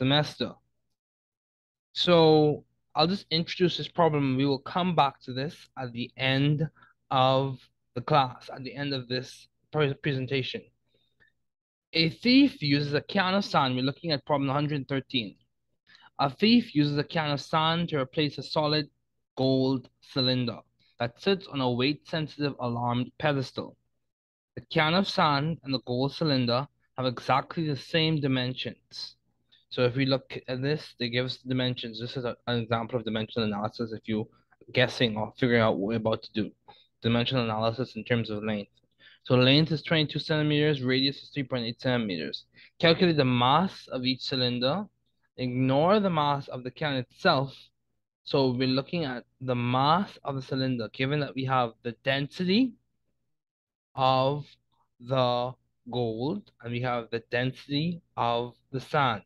semester. So I'll just introduce this problem. We will come back to this at the end of the class, at the end of this presentation. A thief uses a can of sand. We're looking at problem 113. A thief uses a can of sand to replace a solid gold cylinder that sits on a weight-sensitive alarmed pedestal. The can of sand and the gold cylinder have exactly the same dimensions. So if we look at this, they give us the dimensions. This is a, an example of dimensional analysis if you're guessing or figuring out what we're about to do. Dimensional analysis in terms of length. So length is 22 centimeters, radius is 3.8 centimeters. Calculate the mass of each cylinder. Ignore the mass of the can itself. So we're looking at the mass of the cylinder, given that we have the density of the gold and we have the density of the sand.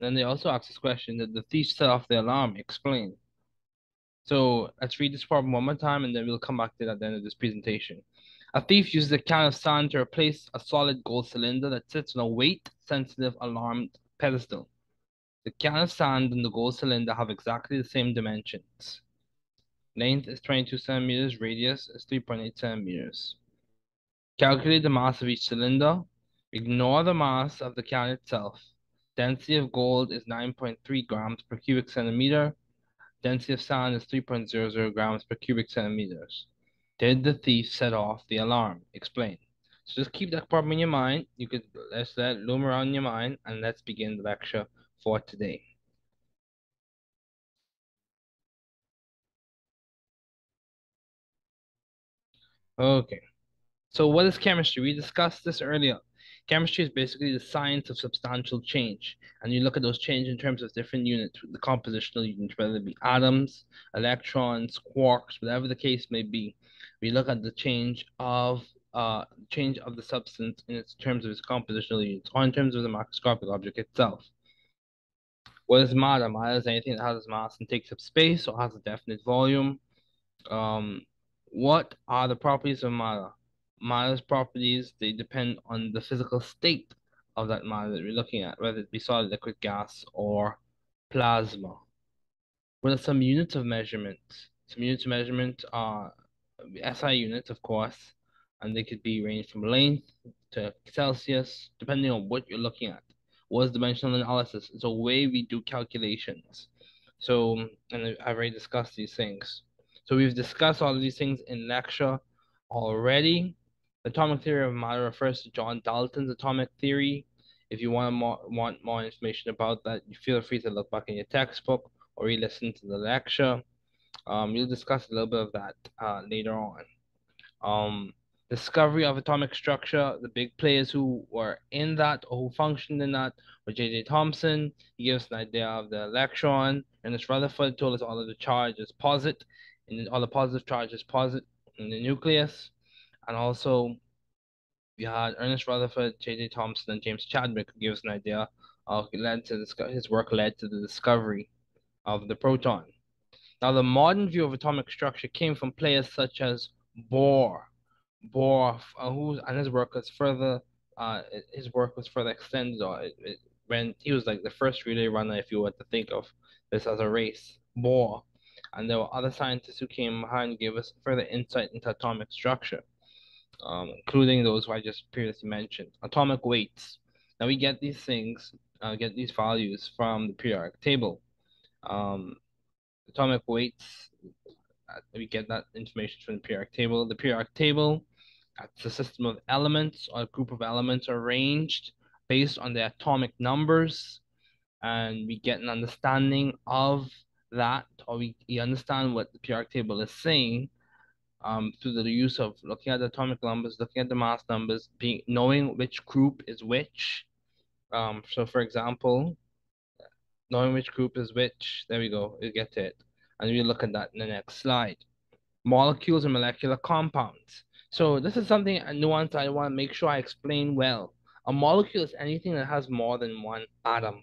Then they also ask this question, that the thief set off the alarm? Explain. So let's read this problem one more time and then we'll come back to it at the end of this presentation. A thief uses a can of sand to replace a solid gold cylinder that sits on a weight-sensitive alarmed pedestal. The can of sand and the gold cylinder have exactly the same dimensions. Length is 22 centimeters, radius is 3.8 centimeters. Calculate the mass of each cylinder. Ignore the mass of the can itself. Density of gold is 9.3 grams per cubic centimeter. Density of sand is 3.00 grams per cubic centimeters. Did the thief set off the alarm? Explain. So just keep that problem in your mind. You could let's let loom around in your mind and let's begin the lecture for today. Okay. So what is chemistry? We discussed this earlier. Chemistry is basically the science of substantial change. And you look at those change in terms of different units, the compositional units, whether it be atoms, electrons, quarks, whatever the case may be. We look at the change of uh, change of the substance in its terms of its compositional units, or in terms of the macroscopic object itself. What is matter? Matter is anything that has mass and takes up space or has a definite volume. Um, what are the properties of matter? Matter's properties, they depend on the physical state of that matter that we're looking at, whether it be solid, liquid, gas, or plasma. What are some units of measurement? Some units of measurement are SI units, of course, and they could be ranged from length to Celsius, depending on what you're looking at. What is dimensional analysis? It's a way we do calculations. So, and I've already discussed these things. So we've discussed all of these things in lecture already. Atomic theory of matter refers to John Dalton's atomic theory. If you want more, want more information about that, you feel free to look back in your textbook or re-listen to the lecture. Um, we'll discuss a little bit of that uh, later on. Um, discovery of atomic structure, the big players who were in that or who functioned in that were J.J. Thomson. He gives an idea of the electron. and this Rutherford told us all of the charges posit, and all the positive charges posit in the nucleus. And also, we had Ernest Rutherford, J.J. Thomson, and James Chadwick who gave us an idea of led to his work led to the discovery of the proton. Now, the modern view of atomic structure came from players such as Bohr, Bohr, uh, who and his work was further, uh, his work was further extended. Or it, it, when he was like the first relay runner, if you were to think of this as a race, Bohr, and there were other scientists who came behind and gave us further insight into atomic structure um, including those I just previously mentioned. Atomic weights. Now we get these things, uh, get these values from the periodic table. Um, atomic weights, uh, we get that information from the periodic table. The periodic table, that's a system of elements or a group of elements arranged based on the atomic numbers. And we get an understanding of that, or we, we understand what the periodic table is saying um, through the use of looking at the atomic numbers, looking at the mass numbers, being knowing which group is which. Um, so for example, knowing which group is which, there we go, you get it. And we look at that in the next slide. Molecules and molecular compounds. So this is something a nuance I want to make sure I explain well. A molecule is anything that has more than one atom.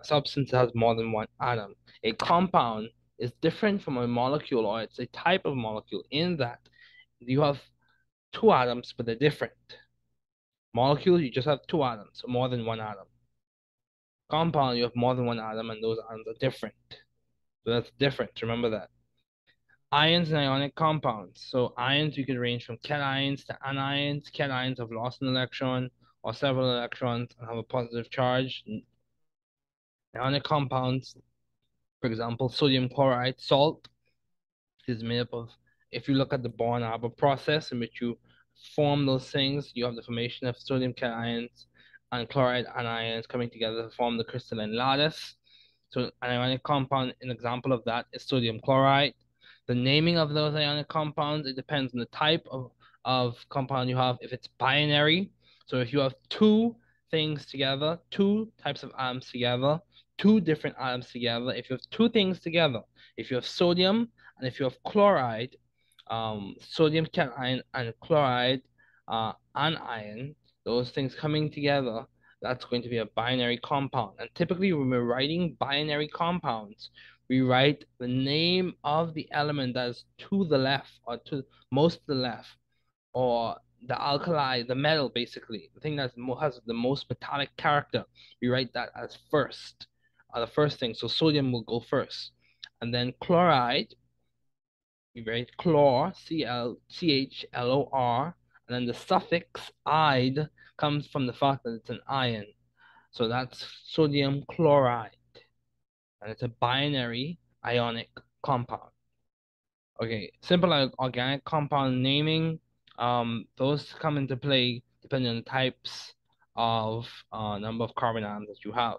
A substance has more than one atom. A compound is different from a molecule or it's a type of molecule in that you have two atoms, but they're different. Molecule, you just have two atoms, more than one atom. compound, you have more than one atom, and those atoms are different. So that's different. Remember that. Ions and ionic compounds. So ions, you can range from cations to anions. Cations have lost an electron or several electrons and have a positive charge. Ionic compounds, for example, sodium chloride, salt, is made up of, if you look at the Born-Haber process in which you form those things, you have the formation of sodium cations and chloride anions coming together to form the crystalline lattice. So an ionic compound, an example of that is sodium chloride. The naming of those ionic compounds, it depends on the type of, of compound you have. If it's binary, so if you have two things together, two types of atoms together, two different atoms together, if you have two things together, if you have sodium and if you have chloride, um, sodium cation and chloride uh, anion, those things coming together, that's going to be a binary compound. And typically when we're writing binary compounds, we write the name of the element that is to the left or to most to the left, or the alkali, the metal basically, the thing that has the most metallic character. We write that as first, uh, the first thing. So sodium will go first. And then chloride, we write chlor, C-L-C-H-L-O-R, and then the suffix "ide" comes from the fact that it's an ion. So that's sodium chloride. And it's a binary ionic compound. Okay, simple organic compound naming, um, those come into play depending on the types of uh, number of carbon atoms that you have.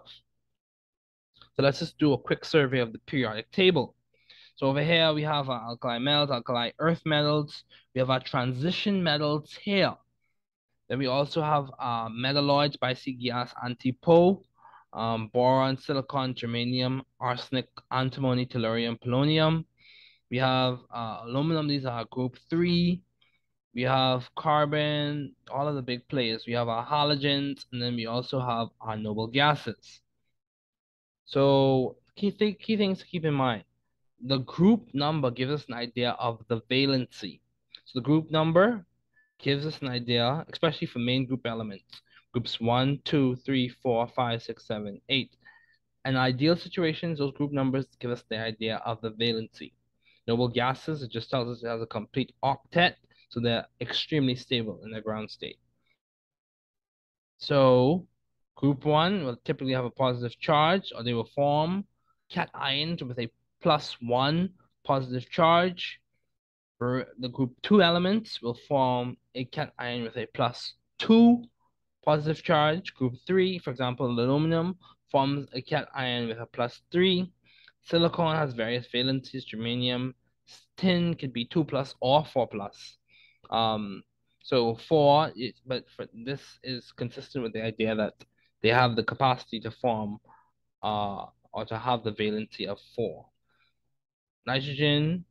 So let's just do a quick survey of the periodic table. So over here we have our alkali metals, alkali earth metals. We have our transition metals here. Then we also have uh, metalloids, gas, antipo, um, boron, silicon, germanium, arsenic, antimony, tellurium, polonium. We have uh, aluminum, these are group three. We have carbon, all of the big players. We have our halogens, and then we also have our noble gases. So key, th key things to keep in mind the group number gives us an idea of the valency. So the group number gives us an idea, especially for main group elements, groups one, two, three, four, five, six, seven, eight. In ideal situations, those group numbers give us the idea of the valency. Noble gases, it just tells us it has a complete octet, so they're extremely stable in their ground state. So group one will typically have a positive charge, or they will form cations with a plus one positive charge. The group two elements will form a cation with a plus two positive charge. Group three, for example, aluminum forms a cation with a plus three. Silicon has various valencies. Germanium, tin could be two plus or four plus. Um, so four, is, but for, this is consistent with the idea that they have the capacity to form uh, or to have the valency of four nitrogen.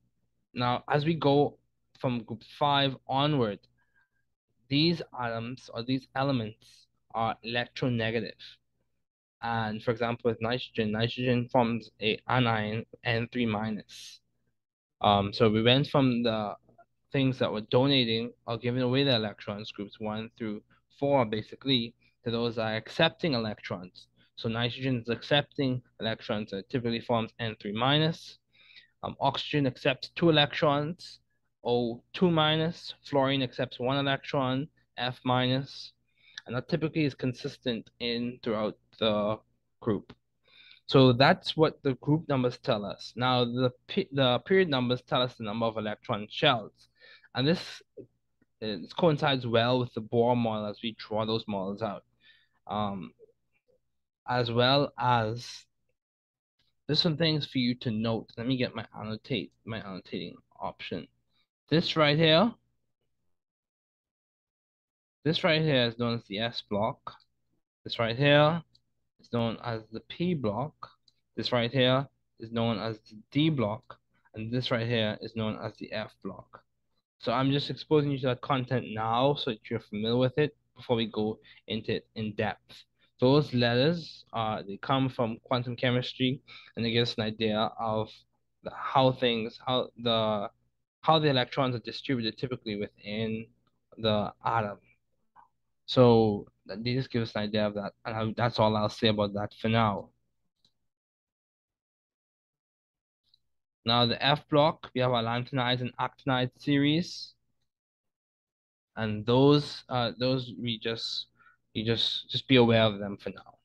Now, as we go from group five onward, these atoms or these elements are electronegative. And for example, with nitrogen, nitrogen forms a anion N3 minus. Um, so we went from the things that were donating or giving away the electrons, groups one through four, basically, to those are accepting electrons. So nitrogen is accepting electrons, it typically forms N3 minus. Um, oxygen accepts two electrons, O2 minus. Fluorine accepts one electron, F minus. And that typically is consistent in throughout the group. So that's what the group numbers tell us. Now the the period numbers tell us the number of electron shells, and this it coincides well with the Bohr model as we draw those models out, um, as well as there's some things for you to note. Let me get my annotate, my annotating option. This right here, this right here is known as the S block. This right here is known as the P block. This right here is known as the D block. And this right here is known as the F block. So I'm just exposing you to that content now so that you're familiar with it before we go into it in depth. Those letters, uh, they come from quantum chemistry, and they give us an idea of the, how things, how the, how the electrons are distributed typically within the atom. So they just give us an idea of that, and I, that's all I'll say about that for now. Now the F block, we have our lanthanides and actinides series. And those uh those we just you just just be aware of them for now.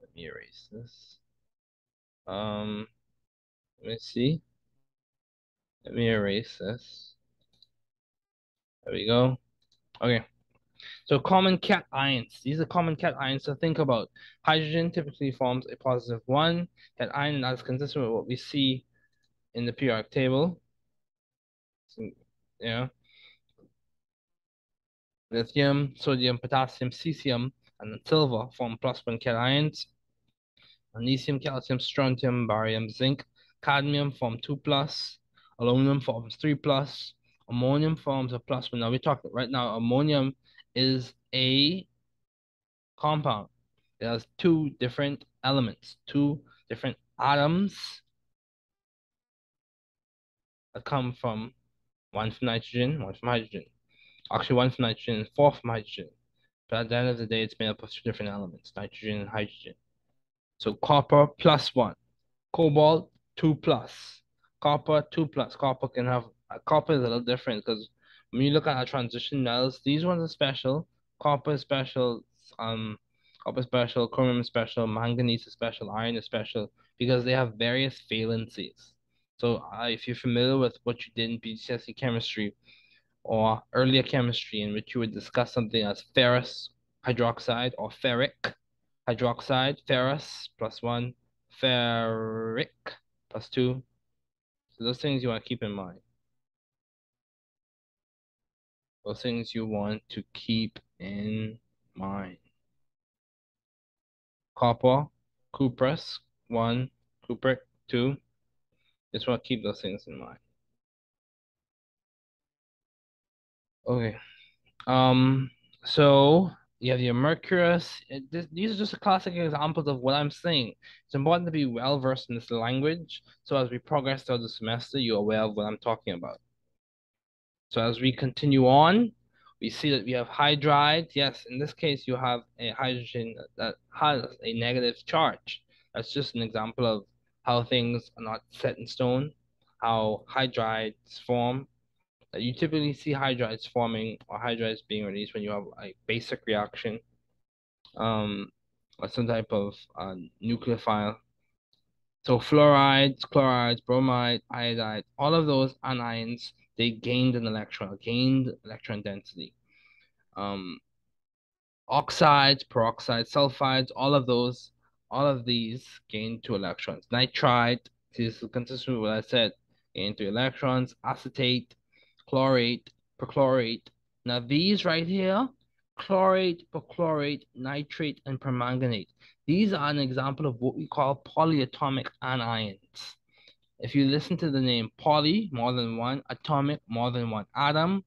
Let me erase this. Um let me see. Let me erase this. There we go. Okay. So common cations. These are common cations to think about. Hydrogen typically forms a positive one cation, ion that's consistent with what we see in the periodic table. So, yeah. Lithium, sodium, potassium, cesium, and silver form plus one cations. Magnesium, calcium, strontium, barium, zinc, cadmium form two plus. Aluminum forms three plus. Ammonium forms a plus one. Now we're talking right now. Ammonium is a compound. It has two different elements, two different atoms that come from one from nitrogen, one from hydrogen. Actually, one from nitrogen and four from hydrogen. But at the end of the day, it's made up of two different elements, nitrogen and hydrogen. So copper plus one, cobalt two plus, copper two plus. Copper can have uh, copper is a little different because when you look at our transition metals, these ones are special. Copper is special. Um, copper is special. Chromium is special. Manganese is special. Iron is special because they have various valencies. So uh, if you're familiar with what you did in BGCSE chemistry or earlier chemistry in which you would discuss something as ferrous hydroxide or ferric hydroxide, ferrous plus one, ferric plus two. So those things you want to keep in mind. Those things you want to keep in mind. Copper, cuprous, one, cupric, two. Just want to keep those things in mind. Okay. Um, so you have your Mercurous. It, this, these are just a classic examples of what I'm saying. It's important to be well versed in this language. So as we progress through the semester, you're aware of what I'm talking about. So as we continue on, we see that we have hydride. Yes, in this case, you have a hydrogen that has a negative charge. That's just an example of how things are not set in stone, how hydrides form. You typically see hydrides forming or hydrides being released when you have a basic reaction um, or some type of uh, nucleophile. So fluorides, chlorides, bromide, iodide, all of those anions they gained an electron, gained electron density. Um, oxides, peroxides, sulfides, all of those, all of these gain two electrons. Nitrite, this is consistent with what I said, gain two electrons. Acetate, chlorate, perchlorate. Now these right here, chlorate, perchlorate, nitrate, and permanganate. These are an example of what we call polyatomic anions. If you listen to the name poly, more than one, atomic, more than one atom,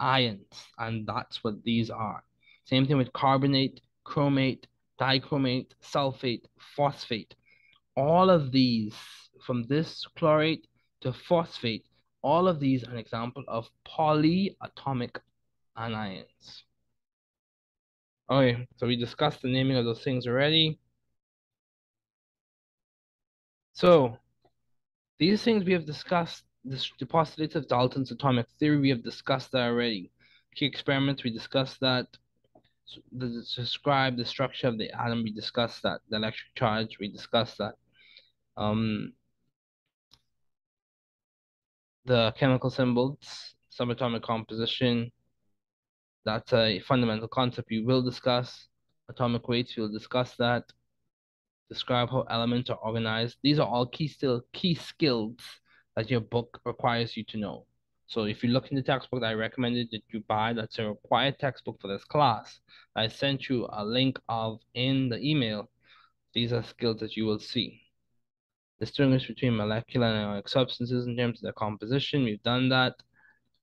ions, and that's what these are. Same thing with carbonate, chromate, dichromate, sulfate, phosphate. All of these, from this chlorate to phosphate, all of these are an example of polyatomic anions. Okay, so we discussed the naming of those things already. So these things we have discussed, this, the postulates of Dalton's atomic theory, we have discussed that already. Key experiments, we discussed that. So the, describe the structure of the atom, we discussed that. The electric charge, we discussed that. Um, the chemical symbols, subatomic composition, that's a fundamental concept we will discuss. Atomic weights, we'll discuss that describe how elements are organized. These are all key still key skills that your book requires you to know. So if you look in the textbook that I recommended that you buy, that's a required textbook for this class. I sent you a link of in the email. These are skills that you will see. Distinguish between molecular and ionic substances in terms of their composition. We've done that.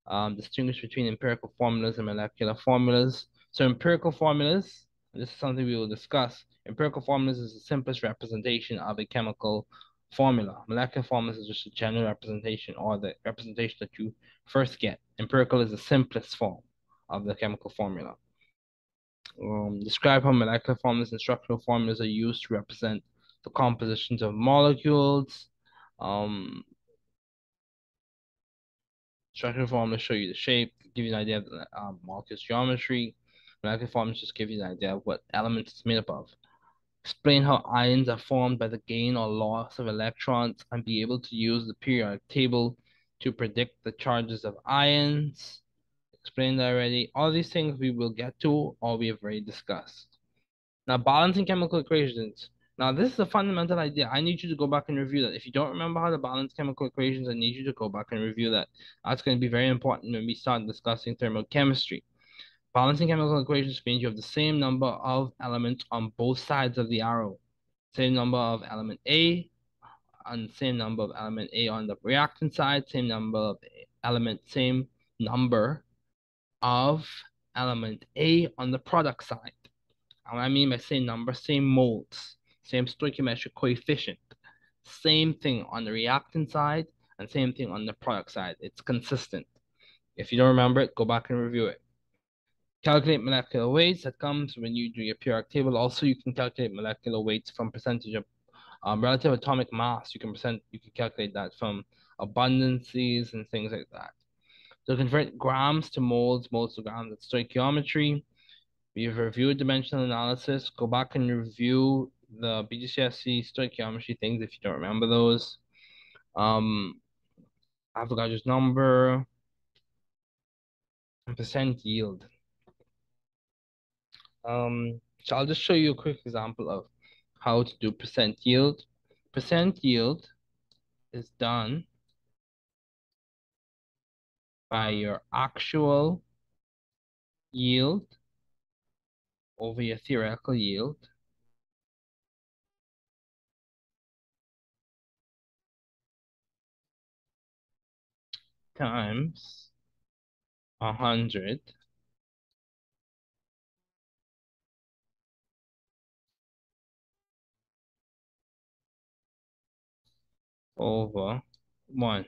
Um, distinguish between empirical formulas and molecular formulas. So empirical formulas, this is something we will discuss. Empirical formulas is the simplest representation of a chemical formula. Molecular formulas is just a general representation or the representation that you first get. Empirical is the simplest form of the chemical formula. Um, describe how molecular formulas and structural formulas are used to represent the compositions of molecules. Um, structural formulas show you the shape, give you an idea of the um, molecule's geometry. Molecular formulas just give you an idea of what element it's made up of. Explain how ions are formed by the gain or loss of electrons and be able to use the periodic table to predict the charges of ions. Explained already. All these things we will get to or we have already discussed. Now, balancing chemical equations. Now, this is a fundamental idea. I need you to go back and review that. If you don't remember how to balance chemical equations, I need you to go back and review that. That's going to be very important when we start discussing thermochemistry. Balancing chemical equations means you have the same number of elements on both sides of the arrow. Same number of element A and same number of element A on the reactant side, same number of element, same number of element A on the product side. And what I mean by same number, same moles, same stoichiometric coefficient, same thing on the reactant side and same thing on the product side. It's consistent. If you don't remember it, go back and review it. Calculate molecular weights. That comes when you do your periodic table. Also, you can calculate molecular weights from percentage of um, relative atomic mass. You can percent. You can calculate that from abundances and things like that. So convert grams to moles, moles to grams. That's stoichiometry. We've reviewed dimensional analysis. Go back and review the BGCSE stoichiometry things if you don't remember those. Um, Avogadro's number and percent yield. Um, so I'll just show you a quick example of how to do percent yield. Percent yield is done by your actual yield over your theoretical yield times a hundred over one.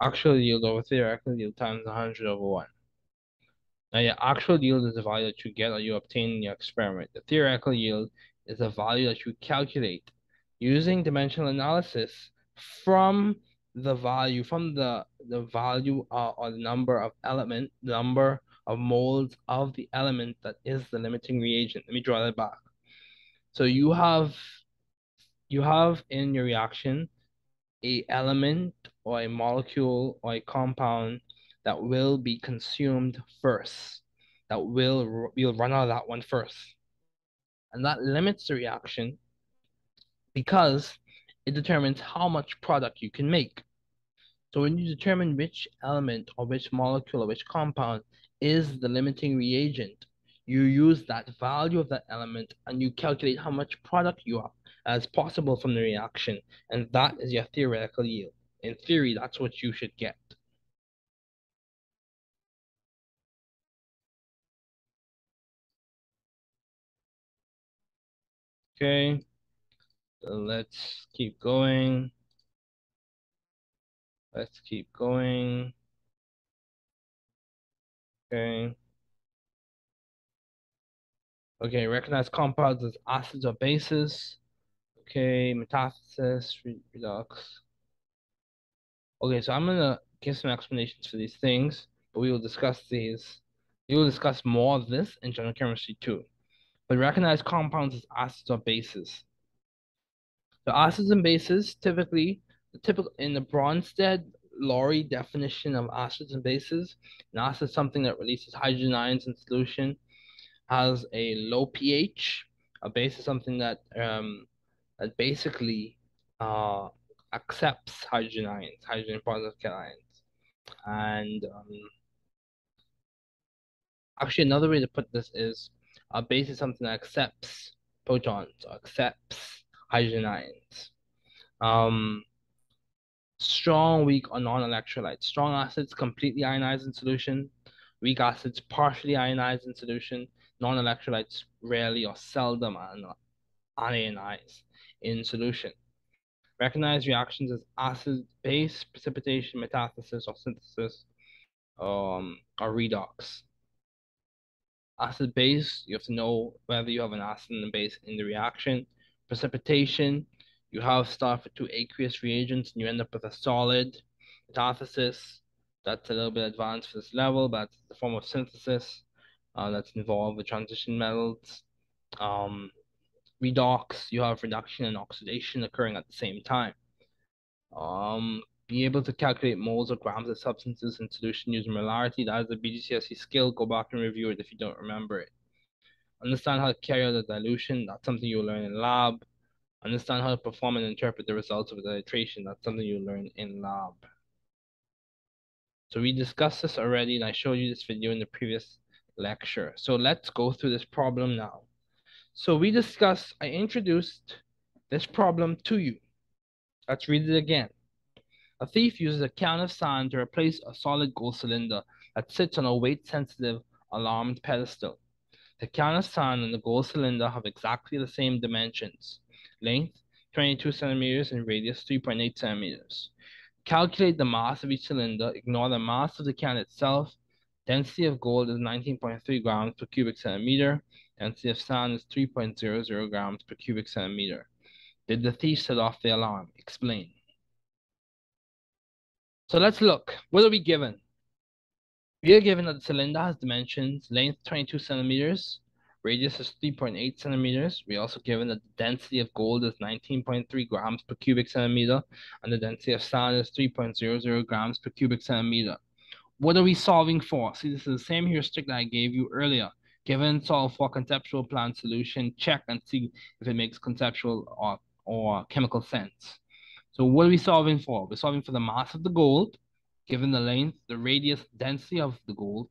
Actual yield over theoretical yield times 100 over 1. Now, your actual yield is the value that you get or you obtain in your experiment. The theoretical yield is the value that you calculate using dimensional analysis from the value, from the, the value uh, or the number of element, number of moles of the element that is the limiting reagent. Let me draw that back. So you have you have in your reaction a element or a molecule or a compound that will be consumed first. That will we'll run out of that one first. And that limits the reaction because it determines how much product you can make. So when you determine which element or which molecule or which compound is the limiting reagent, you use that value of that element and you calculate how much product you have as possible from the reaction. And that is your theoretical yield. In theory, that's what you should get. Okay, let's keep going. Let's keep going. Okay. Okay, recognize compounds as acids or bases. Okay, metathesis, redox. Okay, so I'm gonna give some explanations for these things, but we will discuss these. We will discuss more of this in general chemistry too. But recognize compounds as acids or bases. The acids and bases typically, typical in the Bronsted Lowry definition of acids and bases, an acid is something that releases hydrogen ions in solution, has a low pH. A base is something that um, that basically uh, accepts hydrogen ions, hydrogen positive cations. And um, actually, another way to put this is a base is something that accepts protons or accepts hydrogen ions. Um, strong, weak, or non-electrolytes. Strong acids completely ionized in solution. Weak acids partially ionized in solution. Non-electrolytes rarely or seldom ionized in solution. Recognize reactions as acid, base, precipitation, metathesis, or synthesis. um, or redox. Acid base, you have to know whether you have an acid and a base in the reaction. Precipitation, you have stuff two aqueous reagents and you end up with a solid. Metathesis, that's a little bit advanced for this level, but the form of synthesis uh, that's involved with transition metals. Um, redox, you have reduction and oxidation occurring at the same time. Um, be able to calculate moles or grams of substances in solution using molarity. That is a BGCSE skill. Go back and review it if you don't remember it. Understand how to carry out a dilution. That's something you'll learn in lab. Understand how to perform and interpret the results of the titration. That's something you'll learn in lab. So we discussed this already, and I showed you this video in the previous lecture. So let's go through this problem now. So we discussed, I introduced this problem to you. Let's read it again. A thief uses a can of sand to replace a solid gold cylinder that sits on a weight-sensitive alarmed pedestal. The can of sand and the gold cylinder have exactly the same dimensions. Length, 22 centimeters, and radius, 3.8 centimeters. Calculate the mass of each cylinder, ignore the mass of the can itself. Density of gold is 19.3 grams per cubic centimeter. Density of sand is 3.00 grams per cubic centimeter. Did the thief set off the alarm? Explain. So let's look. What are we given? We are given that the cylinder has dimensions, length 22 centimeters, radius is 3.8 centimeters. We're also given that the density of gold is 19.3 grams per cubic centimeter, and the density of sand is 3.00 grams per cubic centimeter. What are we solving for? See, this is the same heuristic that I gave you earlier. Given solve for conceptual plan solution, check and see if it makes conceptual or, or chemical sense. So what are we solving for? We're solving for the mass of the gold, given the length, the radius, density of the gold.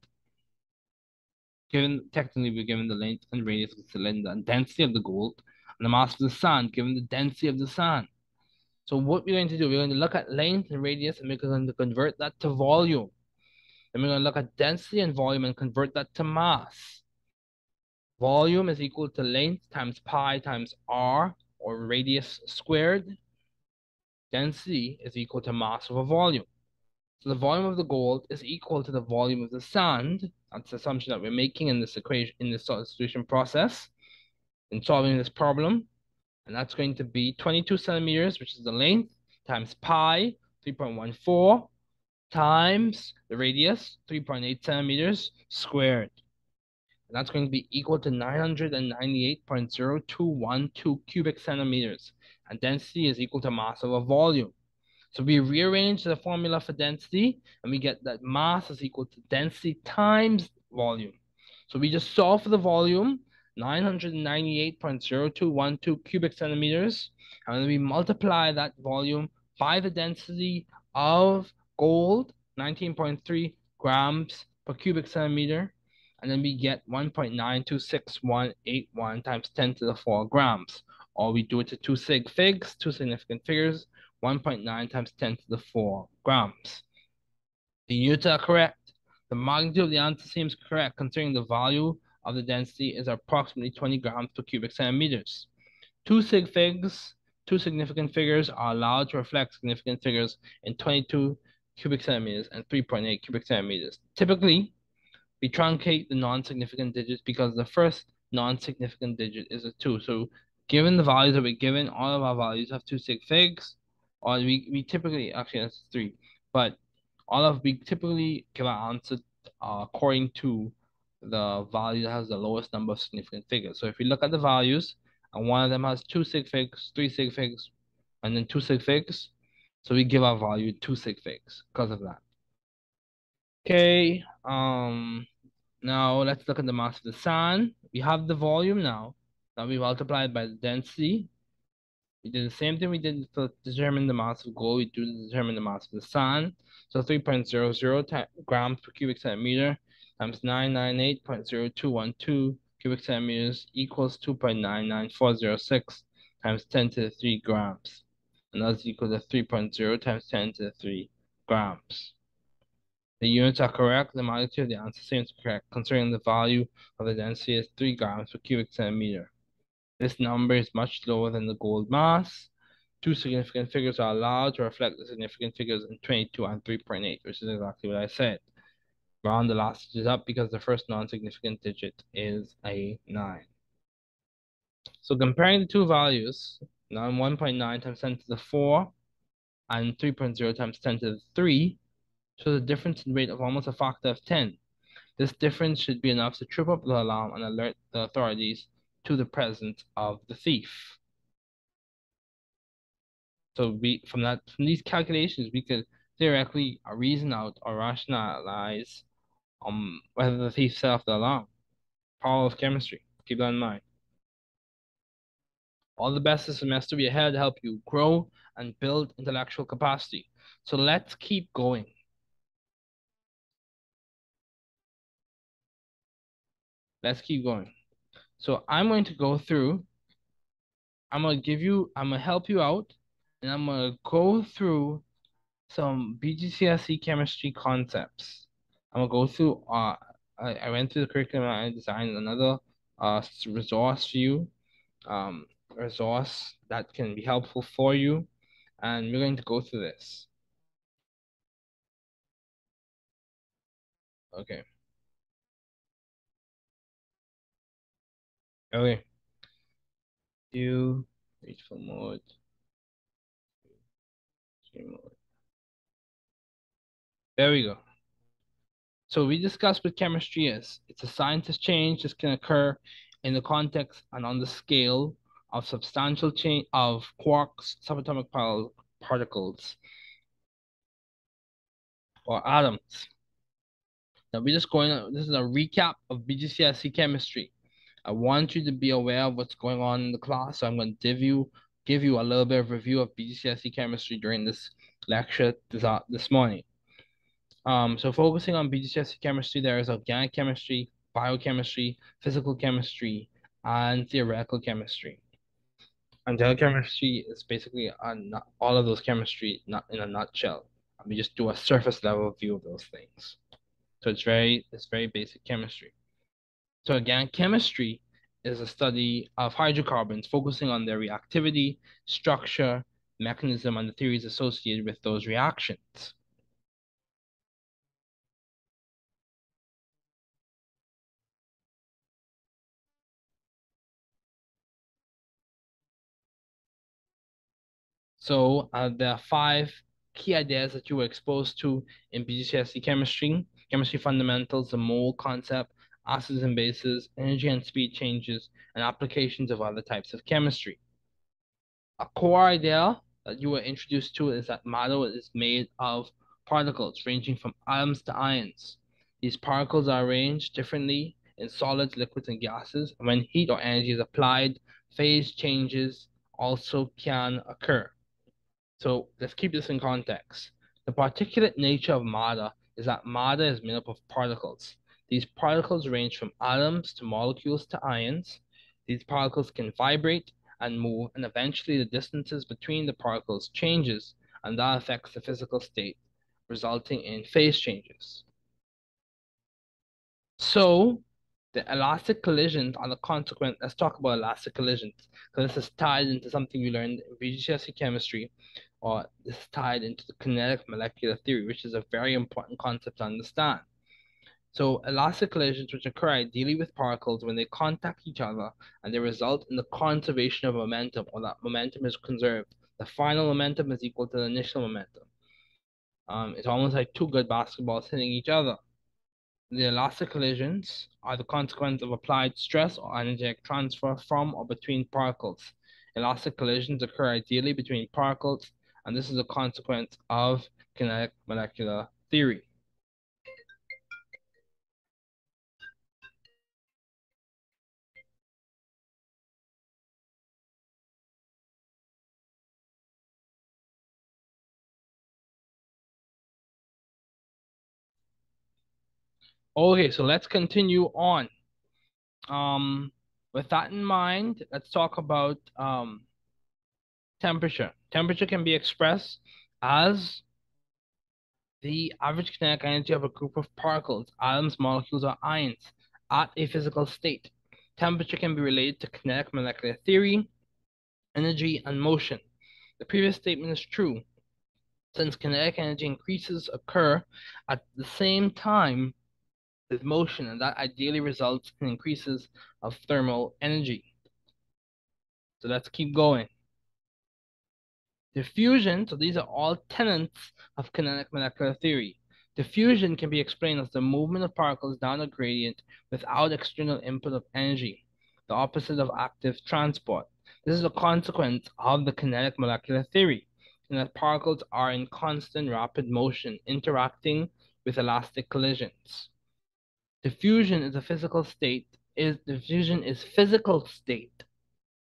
Given technically we're given the length and radius of the cylinder and density of the gold, and the mass of the sand, given the density of the sand. So what we're going to do, we're going to look at length and radius, and we're going to convert that to volume. Then we're going to look at density and volume and convert that to mass. Volume is equal to length times pi times r, or radius squared, density is equal to mass over volume. So the volume of the gold is equal to the volume of the sand. That's the assumption that we're making in this equation, in this solution process, in solving this problem. And that's going to be 22 centimeters, which is the length, times pi, 3.14, times the radius, 3.8 centimeters squared. And that's going to be equal to 998.0212 cubic centimeters and density is equal to mass over volume. So we rearrange the formula for density and we get that mass is equal to density times volume. So we just solve for the volume, 998.0212 cubic centimeters, and then we multiply that volume by the density of gold, 19.3 grams per cubic centimeter, and then we get 1.926181 times 10 to the 4 grams or we do it to two sig figs, two significant figures, 1.9 times 10 to the 4 grams. The units are correct. The magnitude of the answer seems correct considering the value of the density is approximately 20 grams per cubic centimeters. Two sig figs, two significant figures are allowed to reflect significant figures in 22 cubic centimeters and 3.8 cubic centimeters. Typically, we truncate the non-significant digits because the first non-significant digit is a 2. So given the values that we're given, all of our values have two sig figs, or we, we typically, actually that's three, but all of, we typically give our answer uh, according to the value that has the lowest number of significant figures. So if we look at the values, and one of them has two sig figs, three sig figs, and then two sig figs, so we give our value two sig figs because of that. Okay, um, now let's look at the mass of the sun. We have the volume now. Now we multiply it by the density. We did the same thing we did to determine the mass of gold. We do determine the mass of the sun. So 3.00 grams per cubic centimeter times 998.0212 cubic centimeters equals 2.99406 times 10 to the 3 grams. And that's equal to 3.0 times 10 to the 3 grams. The units are correct. The magnitude of the answer seems correct, considering the value of the density is 3 grams per cubic centimeter. This number is much lower than the gold mass. Two significant figures are allowed to reflect the significant figures in 22 and 3.8, which is exactly what I said. round the last digit up because the first non-significant digit is a 9. So comparing the two values, now 1.9 times 10 to the 4 and 3.0 times 10 to the 3 shows a difference in rate of almost a factor of 10. This difference should be enough to trip up the alarm and alert the authorities to the presence of the thief. So we from that from these calculations we could theoretically reason out or rationalize um whether the thief set off the alarm. Power of chemistry. Keep that in mind. All the best this semester we ahead to help you grow and build intellectual capacity. So let's keep going. Let's keep going. So I'm going to go through, I'm going to give you, I'm going to help you out, and I'm going to go through some BGCSE chemistry concepts. I'm going to go through, uh, I, I went through the curriculum and I designed another uh, resource for you, um, resource that can be helpful for you. And we're going to go through this. Okay. Okay. Do for mode. mode. There we go. So we discussed what chemistry is. It's a scientist change that can occur in the context and on the scale of substantial change of quarks, subatomic particles, or atoms. Now we're just going, this is a recap of BGCSE chemistry. I want you to be aware of what's going on in the class. So I'm going to give you give you a little bit of review of BGCSE chemistry during this lecture this, uh, this morning. Um, so focusing on BGCSE chemistry, there is organic chemistry, biochemistry, physical chemistry, and theoretical chemistry. And chemistry is basically on all of those chemistry not in a nutshell. We just do a surface level view of those things. So it's very it's very basic chemistry. So again, chemistry is a study of hydrocarbons focusing on their reactivity, structure, mechanism, and the theories associated with those reactions. So uh, there are five key ideas that you were exposed to in BGCSE chemistry, chemistry fundamentals, the mole concept, acids and bases, energy and speed changes, and applications of other types of chemistry. A core idea that you were introduced to is that matter is made of particles ranging from atoms to ions. These particles are arranged differently in solids, liquids, and gases, and when heat or energy is applied, phase changes also can occur. So let's keep this in context. The particulate nature of matter is that matter is made up of particles. These particles range from atoms to molecules to ions. These particles can vibrate and move, and eventually the distances between the particles changes, and that affects the physical state, resulting in phase changes. So, the elastic collisions are the consequent. Let's talk about elastic collisions, because this is tied into something you learned in BGCSE chemistry, or this is tied into the kinetic molecular theory, which is a very important concept to understand. So elastic collisions which occur ideally with particles when they contact each other and they result in the conservation of momentum or that momentum is conserved. The final momentum is equal to the initial momentum. Um, it's almost like two good basketballs hitting each other. The elastic collisions are the consequence of applied stress or energetic transfer from or between particles. Elastic collisions occur ideally between particles, and this is a consequence of kinetic molecular theory. Okay, so let's continue on. Um, with that in mind, let's talk about um, temperature. Temperature can be expressed as the average kinetic energy of a group of particles, atoms, molecules, or ions at a physical state. Temperature can be related to kinetic molecular theory, energy, and motion. The previous statement is true, since kinetic energy increases occur at the same time motion, and that ideally results in increases of thermal energy. So let's keep going. Diffusion, so these are all tenets of kinetic molecular theory. Diffusion can be explained as the movement of particles down a gradient without external input of energy, the opposite of active transport. This is a consequence of the kinetic molecular theory, in that particles are in constant rapid motion, interacting with elastic collisions. Diffusion is a physical state, is diffusion is physical state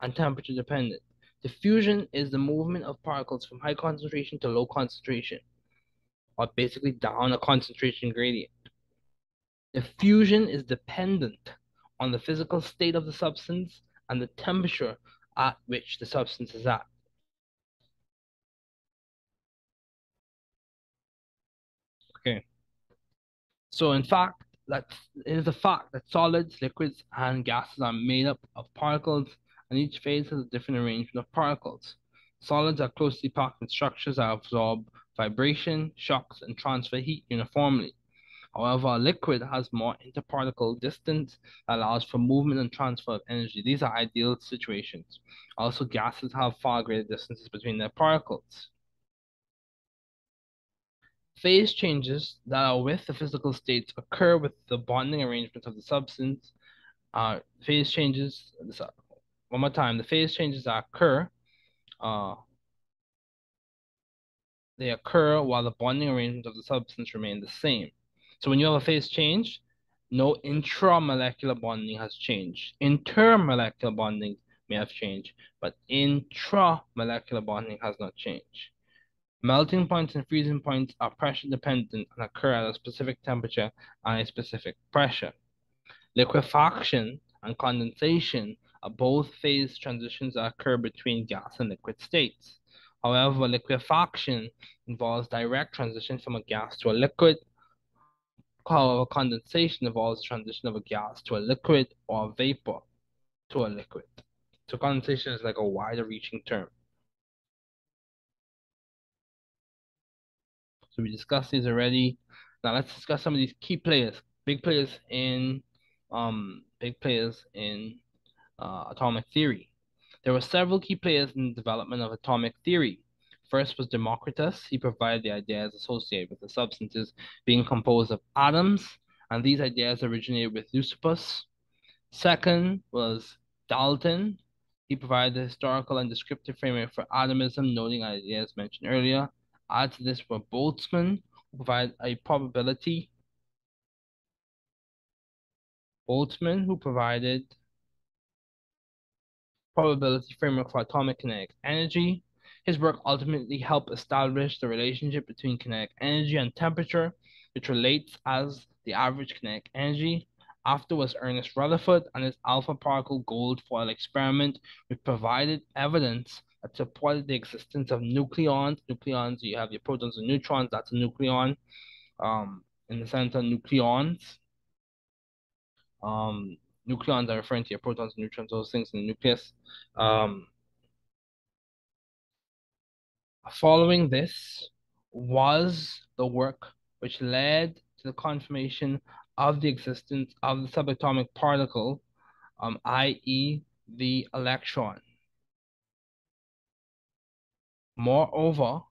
and temperature dependent. Diffusion is the movement of particles from high concentration to low concentration or basically down a concentration gradient. Diffusion is dependent on the physical state of the substance and the temperature at which the substance is at. Okay. So in fact, that it is a fact that solids, liquids, and gases are made up of particles, and each phase has a different arrangement of particles. Solids are closely packed in structures that absorb vibration, shocks, and transfer heat uniformly. However, a liquid has more interparticle distance that allows for movement and transfer of energy. These are ideal situations. Also, gases have far greater distances between their particles. Phase changes that are with the physical states occur with the bonding arrangements of the substance. Uh, phase changes, one more time, the phase changes that occur uh, they occur while the bonding arrangement of the substance remain the same. So when you have a phase change, no intramolecular bonding has changed. Intermolecular bonding may have changed, but intramolecular bonding has not changed. Melting points and freezing points are pressure dependent and occur at a specific temperature and a specific pressure. Liquefaction and condensation are both phase transitions that occur between gas and liquid states. However, liquefaction involves direct transition from a gas to a liquid. However, condensation involves transition of a gas to a liquid or a vapor to a liquid. So condensation is like a wider reaching term. So we discussed these already. Now let's discuss some of these key players, big players in um big players in uh, atomic theory. There were several key players in the development of atomic theory. First was Democritus. He provided the ideas associated with the substances being composed of atoms, and these ideas originated with Leucippus. Second was Dalton. He provided the historical and descriptive framework for atomism, noting ideas mentioned earlier. Add to this were Boltzmann, who provided a probability. Boltzmann, who provided probability framework for atomic kinetic energy. His work ultimately helped establish the relationship between kinetic energy and temperature, which relates as the average kinetic energy. After was Ernest Rutherford and his alpha particle gold foil experiment, which provided evidence supported the existence of nucleons. Nucleons, you have your protons and neutrons, that's a nucleon. Um, in the sense of nucleons. Um, nucleons are referring to your protons and neutrons, those things in the nucleus. Um, following this was the work which led to the confirmation of the existence of the subatomic particle, um, i.e. the electron. Moreover,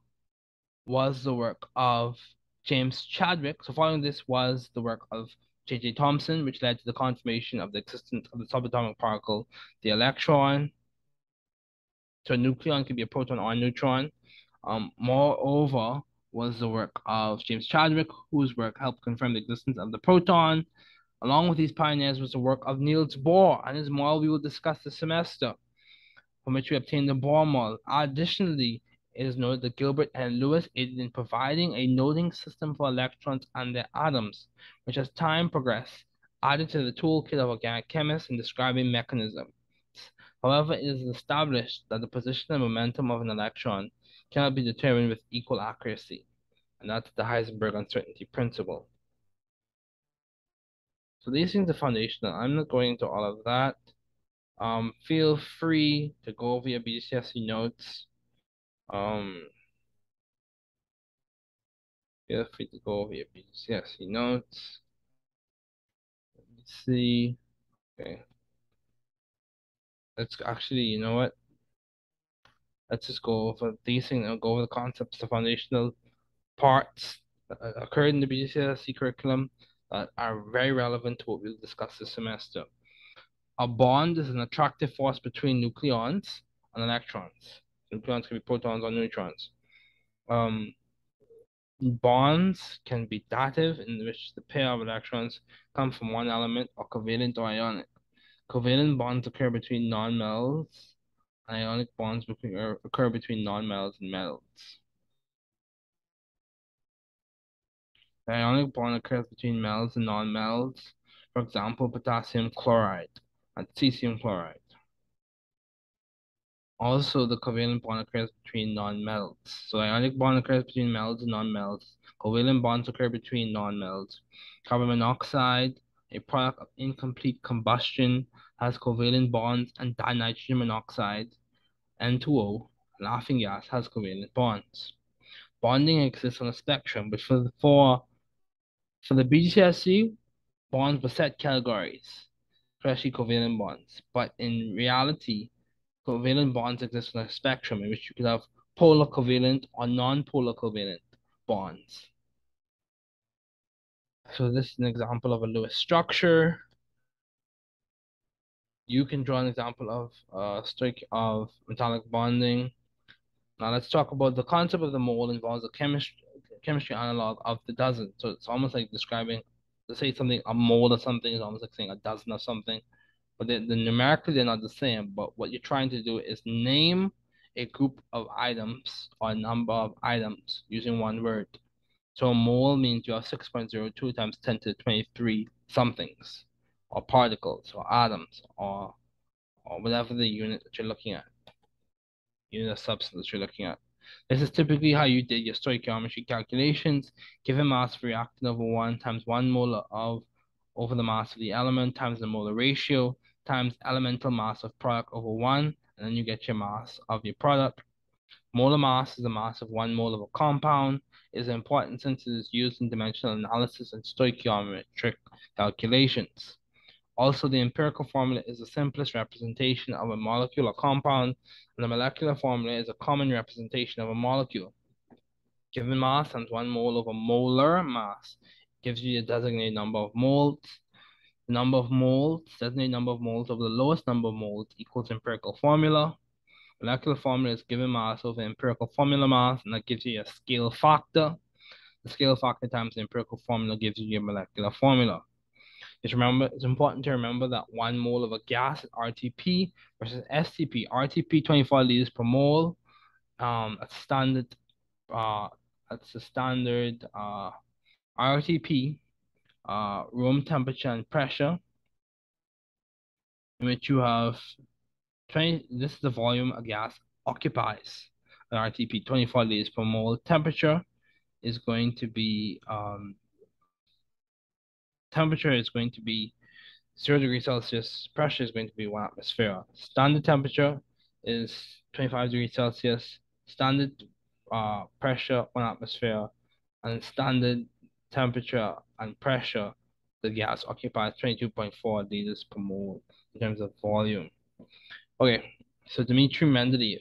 was the work of James Chadwick. So following this was the work of J.J. Thomson, which led to the confirmation of the existence of the subatomic particle, the electron. So a nucleon could be a proton or a neutron. Um, moreover, was the work of James Chadwick, whose work helped confirm the existence of the proton. Along with these pioneers was the work of Niels Bohr and his model we will discuss this semester, from which we obtained the Bohr model. Additionally, it is noted that Gilbert N. Lewis aided in providing a noting system for electrons and their atoms, which as time progressed, added to the toolkit of organic chemists in describing mechanisms. However, it is established that the position and momentum of an electron cannot be determined with equal accuracy, and that's the Heisenberg uncertainty principle. So these things are foundational. I'm not going into all of that. Um, feel free to go over your BGCSE notes um, feel free to go over your BGCSE notes. Let me see. Okay. Let's actually, you know what? Let's just go over these things go over the concepts, the foundational parts that occurred in the BGCSE curriculum that are very relevant to what we'll discuss this semester. A bond is an attractive force between nucleons and electrons. Nucleons can be protons or neutrons. Um, bonds can be dative, in which the pair of electrons come from one element, or covalent or ionic. Covalent bonds occur between nonmetals. Ionic bonds occur between nonmetals and metals. The ionic bond occurs between metals and nonmetals. For example, potassium chloride and cesium chloride. Also, the covalent bond occurs between nonmetals. So ionic bond occurs between metals and nonmetals. Covalent bonds occur between nonmetals. Carbon monoxide, a product of incomplete combustion, has covalent bonds and dinitrogen monoxide, N2O, laughing gas, has covalent bonds. Bonding exists on a spectrum, but for, for, for the BGCSE, bonds were set categories especially covalent bonds. But in reality, covalent bonds exist on a spectrum in which you could have polar covalent or non-polar covalent bonds. So this is an example of a Lewis structure. You can draw an example of uh, stick of metallic bonding. Now let's talk about the concept of the mole involves a chemistry chemistry analog of the dozen. So it's almost like describing to say something a mole or something is almost like saying a dozen or something. But the, the numerically they're not the same. But what you're trying to do is name a group of items or a number of items using one word. So a mole means you have 6.02 times 10 to the 23 somethings or particles or atoms or or whatever the unit that you're looking at. Unit of substance you're looking at. This is typically how you did your stoichiometry calculations. Given mass of reactant over 1 times 1 molar of over the mass of the element times the molar ratio times elemental mass of product over 1, and then you get your mass of your product. Molar mass is the mass of 1 mole of a compound. It is important since it is used in dimensional analysis and stoichiometric calculations. Also, the empirical formula is the simplest representation of a molecule or compound, and the molecular formula is a common representation of a molecule. Given mass times one mole over molar mass gives you the designated number of moles. Number of moles, designated number of moles of the lowest number of moles equals empirical formula. Molecular formula is given mass over empirical formula mass, and that gives you a scale factor. The scale factor times the empirical formula gives you your molecular formula. Just remember, it's important to remember that one mole of a gas is RTP versus STP. RTP 24 liters per mole. Um, that's standard. Uh, that's the standard uh, RTP, uh, room temperature and pressure, in which you have 20. This is the volume a gas occupies. An RTP 24 liters per mole. Temperature is going to be um, temperature is going to be 0 degrees Celsius, pressure is going to be 1 atmosphere. Standard temperature is 25 degrees Celsius, standard uh, pressure 1 atmosphere, and standard temperature and pressure, the gas occupies 22.4 liters per mole in terms of volume. Okay, so Dmitry Mendeleev,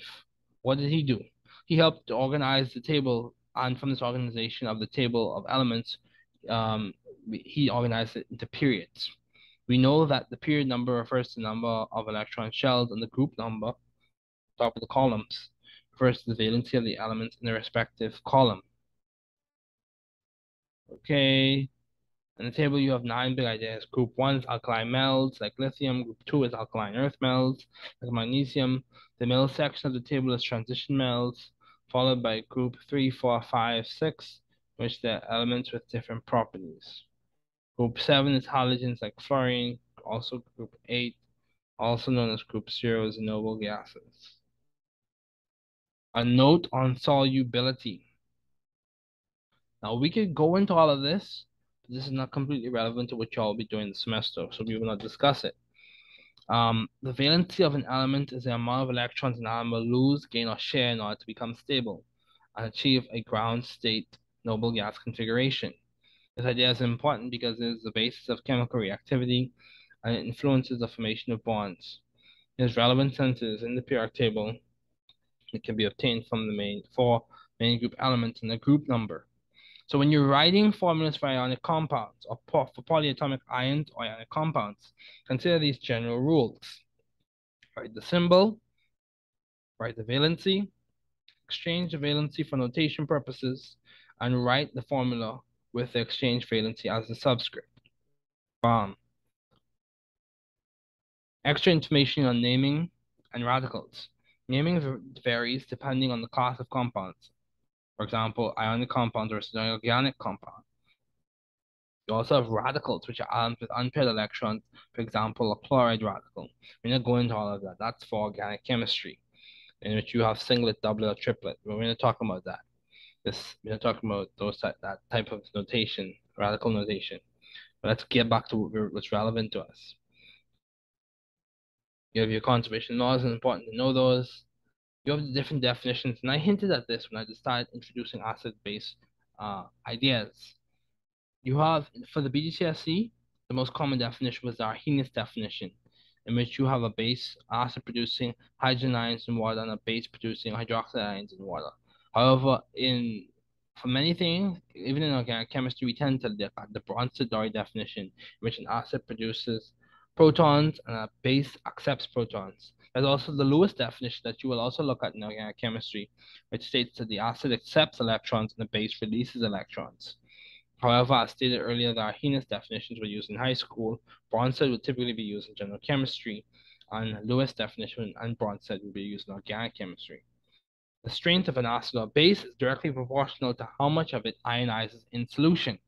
what did he do? He helped organize the table, and from this organization of the table of elements, um, he organized it into periods. We know that the period number refers to the number of electron shells and the group number, top of the columns, refers to the valency of the elements in the respective column. Okay, in the table you have nine big ideas. Group one is alkaline metals like lithium. Group two is alkaline earth metals like magnesium. The middle section of the table is transition metals, followed by group three, four, five, six, which they're elements with different properties. Group 7 is halogens like fluorine, also group 8, also known as group 0 is noble gases. A note on solubility. Now we could go into all of this, but this is not completely relevant to what y'all will be doing this semester, so we will not discuss it. Um, the valency of an element is the amount of electrons an atom will lose, gain, or share in order to become stable and achieve a ground state noble gas configuration. This idea is important because it is the basis of chemical reactivity and it influences the formation of bonds. It is relevant since it is in the periodic table. It can be obtained from the main four main group elements and the group number. So when you're writing formulas for ionic compounds or for polyatomic ions or ionic compounds, consider these general rules. Write the symbol, write the valency, exchange the valency for notation purposes, and write the formula with the exchange valency as the subscript. Um, extra information on naming and radicals. Naming varies depending on the class of compounds. For example, ionic compounds versus organic compound. You also have radicals, which are atoms with unpaired electrons, for example, a chloride radical. We're not going into all of that. That's for organic chemistry, in which you have singlet, doublet, or triplet. We're going to talk about that. This we're not talking about those that type of notation, radical notation. But let's get back to what what's relevant to us. You have your conservation laws, and important to know those. You have different definitions, and I hinted at this when I just started introducing acid-base uh, ideas. You have, for the BGCSE, the most common definition was the Arrhenius definition, in which you have a base acid producing hydrogen ions in water and a base producing hydroxide ions in water. However, in for many things, even in organic chemistry, we tend to look at the Bronsted-Lowry definition, in which an acid produces protons and a base accepts protons. There's also the Lewis definition that you will also look at in organic chemistry, which states that the acid accepts electrons and the base releases electrons. However, as stated earlier, the Arrhenius definitions were used in high school. Bronsted would typically be used in general chemistry, and Lewis definition and Bronsted would be used in organic chemistry. The strength of an acid or base is directly proportional to how much of it ionizes in solution.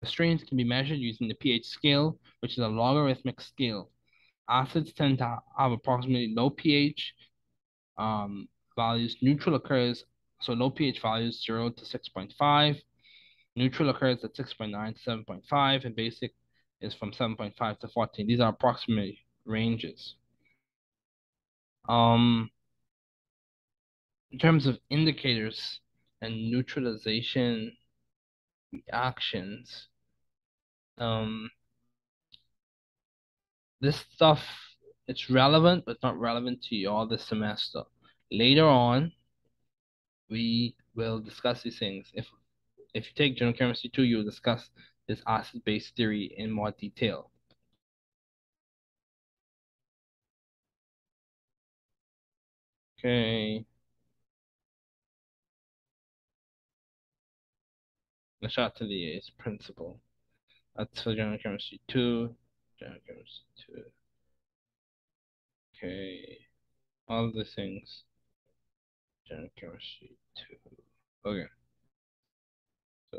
The strength can be measured using the pH scale, which is a logarithmic scale. Acids tend to have approximately low pH um, values. Neutral occurs, so low pH values 0 to 6.5. Neutral occurs at 6.9 to 7.5, and basic is from 7.5 to 14. These are approximate ranges. Um, in terms of indicators and neutralization reactions, um, this stuff, it's relevant, but not relevant to you all this semester. Later on, we will discuss these things. If if you take general chemistry 2, you'll discuss this acid-base theory in more detail. Okay. Le Chatelier's principle. That's for general chemistry 2 daggers to. Okay, all the things chemistry two. Okay, so